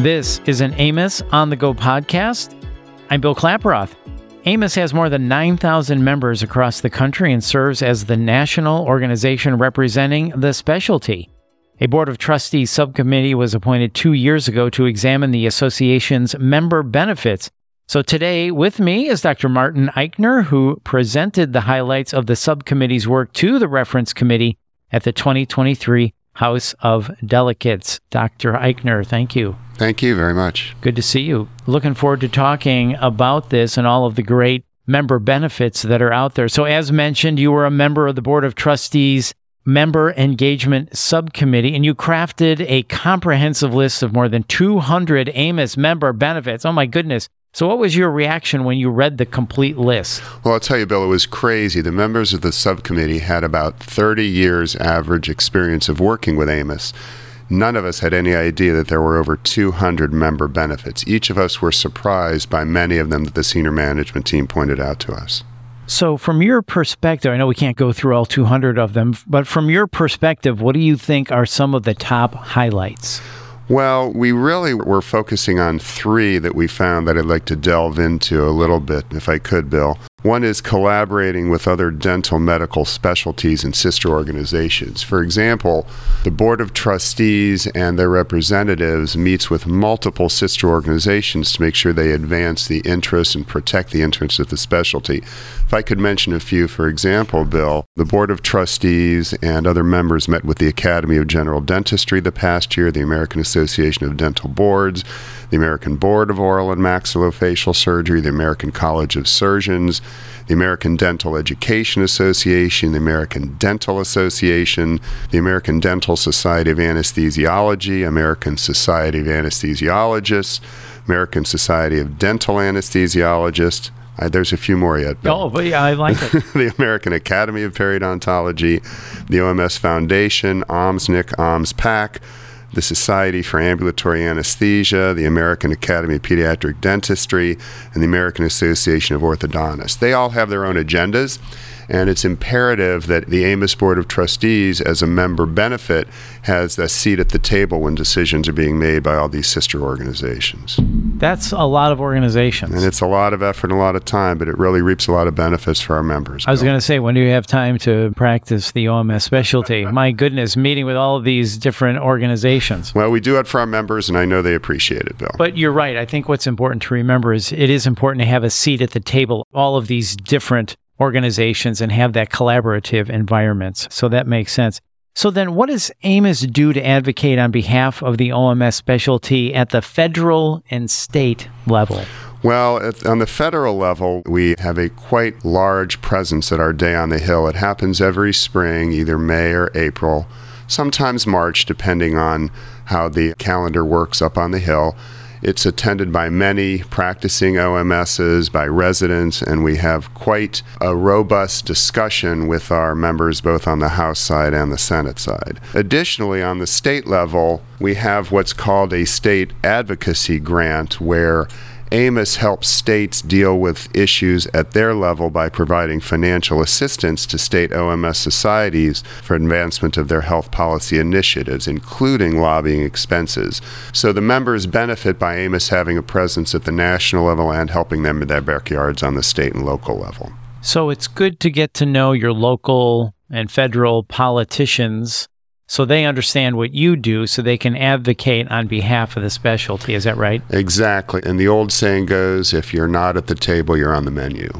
This is an AAOMS on the Go podcast. I'm Bill Klaproth. AAOMS has more than 9,000 members across the country and serves as the national organization representing the specialty. A Board of Trustees subcommittee was appointed two years ago to examine the association's member benefits. So today with me is Dr. Martin Eichner, who presented the highlights of the subcommittee's work to the reference committee at the 2023 House of Delegates. Dr. Eichner, thank you. Thank you very much. Good to see you. Looking forward to talking about this and all of the great member benefits that are out there. So, as mentioned, you were a member of the Board of Trustees Member Engagement Subcommittee, and you crafted a comprehensive list of more than 200 AAOMS member benefits. Oh, my goodness. So, what was your reaction when you read the complete list? Well, I'll tell you, Bill, it was crazy. The members of the subcommittee had about 30 years average experience of working with AAOMS. None of us had any idea that there were over 200 member benefits. Each of us were surprised by many of them that the senior management team pointed out to us. So, from your perspective, I know we can't go through all 200 of them, but from your perspective, what do you think are some of the top highlights? Well, we really were focusing on three that we found that I'd like to delve into a little bit, if I could, Bill. One is collaborating with other dental medical specialties and sister organizations. For example, the Board of Trustees and their representatives meets with multiple sister organizations to make sure they advance the interests and protect the interests of the specialty. If I could mention a few, for example, Bill, the Board of Trustees and other members met with the Academy of General Dentistry the past year, the American Association of Dental Boards, the American Board of Oral and Maxillofacial Surgery, the American College of Surgeons, the American Dental Education Association, the American Dental Association, the American Dental Society of Anesthesiology, American Society of Anesthesiologists, American Society of Dental Anesthesiologists. Uh, there's a few more yet. Oh, but yeah, I like it. the American Academy of Periodontology, the OMS Foundation, OMSNIC, OMSPAC, the Society for Ambulatory Anesthesia, the American Academy of Pediatric Dentistry, and the American Association of Orthodontists. They all have their own agendas, and it's imperative that the AAOMS Board of Trustees, as a member benefit, has a seat at the table when decisions are being made by all these sister organizations. That's a lot of organizations. And it's a lot of effort and a lot of time, but it really reaps a lot of benefits for our members. I was going to say, when do you have time to practice the OMS specialty? My goodness, meeting with all of these different organizations. Well, we do it for our members, and I know they appreciate it, Bill. But you're right. I think what's important to remember is it is important to have a seat at the table, all of these different organizations, and have that collaborative environments. So that makes sense. So then, what does AAOMS do to advocate on behalf of the OMS specialty at the federal and state level? Well, on the federal level, we have a quite large presence at our Day on the Hill. It happens every spring, either May or April, sometimes March, depending on how the calendar works up on the Hill. It's attended by many practicing OMSs, by residents, and we have quite a robust discussion with our members both on the House side and the Senate side. Additionally, on the state level, we have what's called a state advocacy grant where AAOMS helps states deal with issues at their level by providing financial assistance to state OMS societies for advancement of their health policy initiatives, including lobbying expenses. So the members benefit by AAOMS having a presence at the national level and helping them in their backyards on the state and local level. So it's good to get to know your local and federal politicians so they understand what you do so they can advocate on behalf of the specialty. Is that right? Exactly. And the old saying goes if you're not at the table, you're on the menu.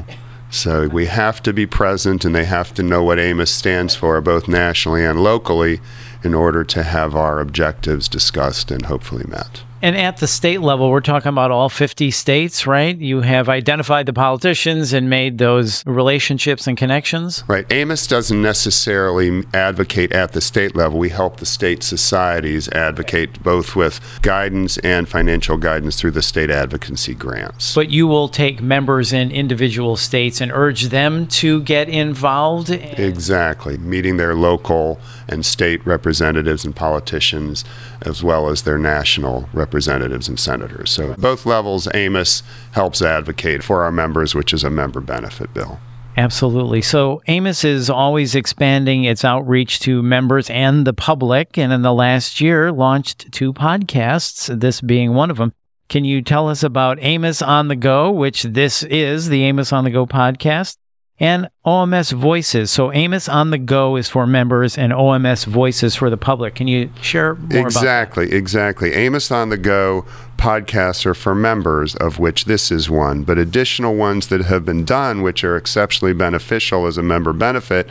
So we have to be present and they have to know what AAOMS stands for, both nationally and locally, in order to have our objectives discussed and hopefully met. And at the state level, we're talking about all 50 states, right? You have identified the politicians and made those relationships and connections. Right. AAOMS doesn't necessarily advocate at the state level. We help the state societies advocate both with guidance and financial guidance through the state advocacy grants. But you will take members in individual states and urge them to get involved. Exactly. Meeting their local and state representatives and politicians, as well as their national representatives and senators. So, both levels, AAOMS helps advocate for our members, which is a member benefit bill. Absolutely. So AAOMS is always expanding its outreach to members and the public, and in the last year launched two podcasts, this being one of them. Can you tell us about AAOMS on the Go, which this is the AAOMS on the Go podcast, and OMS Voices? So AAOMS on the Go is for members and OMS Voices for the public. Can you share more exactly? Exactly. AAOMS on the Go podcasts are for members, of which this is one, but additional ones that have been done, which are exceptionally beneficial as a member benefit.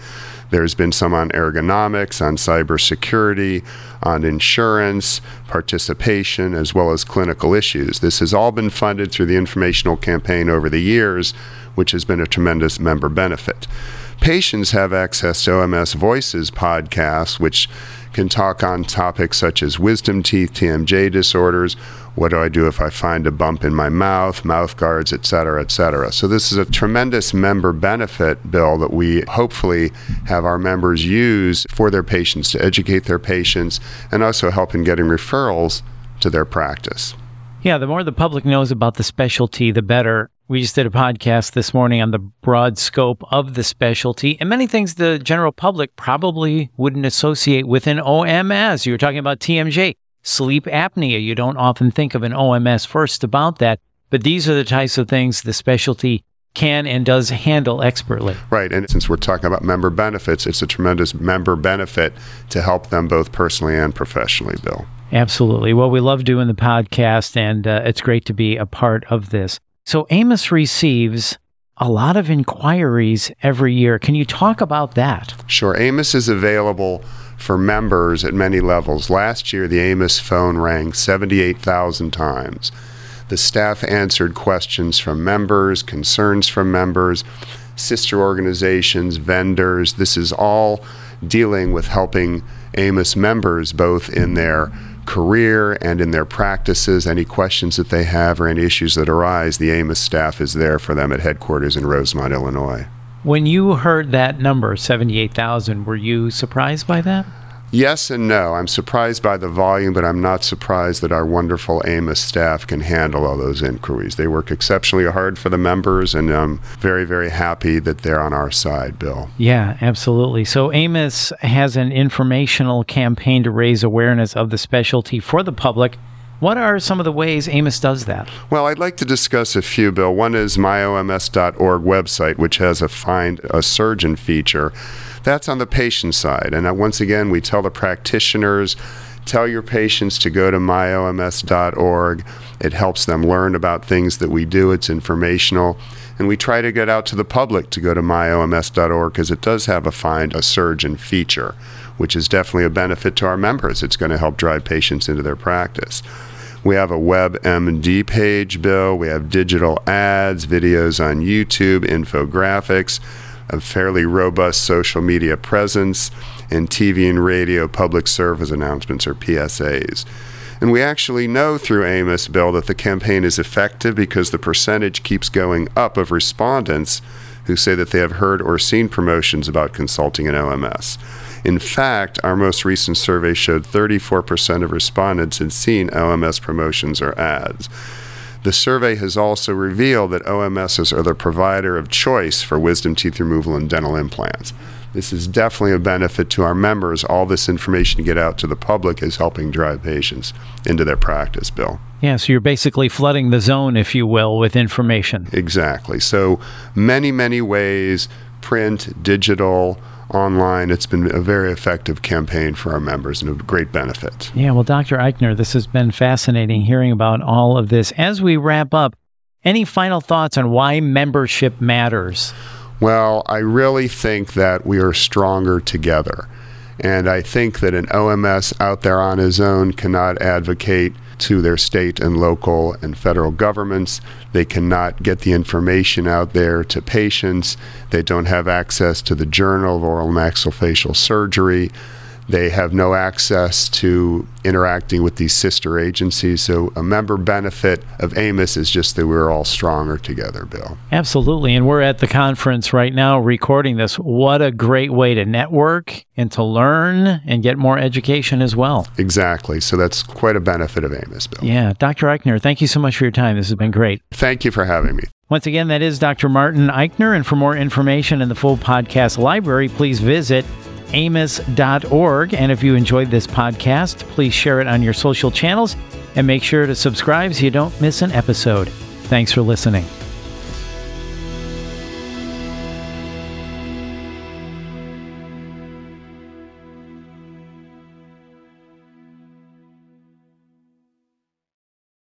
There's been some on ergonomics, on cybersecurity, on insurance, participation, as well as clinical issues. This has all been funded through the informational campaign over the years, which has been a tremendous member benefit. Patients have access to OMS Voices podcasts, which can talk on topics such as wisdom teeth, TMJ disorders, what do I do if I find a bump in my mouth, mouth guards, et cetera, et cetera. So, this is a tremendous member benefit bill that we hopefully have our members use for their patients to educate their patients and also help in getting referrals to their practice. Yeah, the more the public knows about the specialty, the better. We just did a podcast this morning on the broad scope of the specialty and many things the general public probably wouldn't associate with an OMS. You were talking about TMJ sleep apnea. You don't often think of an OMS first about that, but these are the types of things the specialty can and does handle expertly. Right. And since we're talking about member benefits, it's a tremendous member benefit to help them both personally and professionally, Bill. Absolutely. Well, we love doing the podcast, and uh, it's great to be a part of this. So, AAOMS receives a lot of inquiries every year. Can you talk about that? Sure. AAOMS is available for members at many levels. Last year, the AAOMS phone rang 78,000 times. The staff answered questions from members, concerns from members, sister organizations, vendors. This is all dealing with helping AAOMS members both in their career and in their practices. Any questions that they have or any issues that arise, the AAOMS staff is there for them at headquarters in Rosemont, Illinois. When you heard that number, 78,000, were you surprised by that? Yes and no. I'm surprised by the volume, but I'm not surprised that our wonderful AAOMS staff can handle all those inquiries. They work exceptionally hard for the members, and I'm very, very happy that they're on our side, Bill. Yeah, absolutely. So, AAOMS has an informational campaign to raise awareness of the specialty for the public what are some of the ways AAOMS does that? Well, I'd like to discuss a few, Bill. One is myoms.org website, which has a find a surgeon feature. That's on the patient side. And uh, once again, we tell the practitioners tell your patients to go to myoms.org. It helps them learn about things that we do, it's informational. And we try to get out to the public to go to myoms.org because it does have a find a surgeon feature, which is definitely a benefit to our members. It's going to help drive patients into their practice. We have a WebMD page, Bill. We have digital ads, videos on YouTube, infographics, a fairly robust social media presence, and TV and radio public service announcements or PSAs. And we actually know through AAOMS, Bill, that the campaign is effective because the percentage keeps going up of respondents who say that they have heard or seen promotions about consulting an OMS. In fact, our most recent survey showed 34% of respondents had seen OMS promotions or ads. The survey has also revealed that OMSs are the provider of choice for wisdom teeth removal and dental implants. This is definitely a benefit to our members. All this information to get out to the public is helping drive patients into their practice, Bill. Yeah, so you're basically flooding the zone, if you will, with information. Exactly. So many, many ways print, digital, online. It's been a very effective campaign for our members and a great benefit. Yeah, well, Dr. Eichner, this has been fascinating hearing about all of this. As we wrap up, any final thoughts on why membership matters? Well, I really think that we are stronger together. And I think that an OMS out there on his own cannot advocate to their state and local and federal governments. They cannot get the information out there to patients. They don't have access to the Journal of Oral Maxillofacial Surgery. They have no access to interacting with these sister agencies. So, a member benefit of AAOMS is just that we're all stronger together, Bill. Absolutely. And we're at the conference right now recording this. What a great way to network and to learn and get more education as well. Exactly. So, that's quite a benefit of AAOMS, Bill. Yeah. Dr. Eichner, thank you so much for your time. This has been great. Thank you for having me. Once again, that is Dr. Martin Eichner. And for more information in the full podcast library, please visit aaoms.org. And if you enjoyed this podcast, please share it on your social channels and make sure to subscribe so you don't miss an episode. Thanks for listening.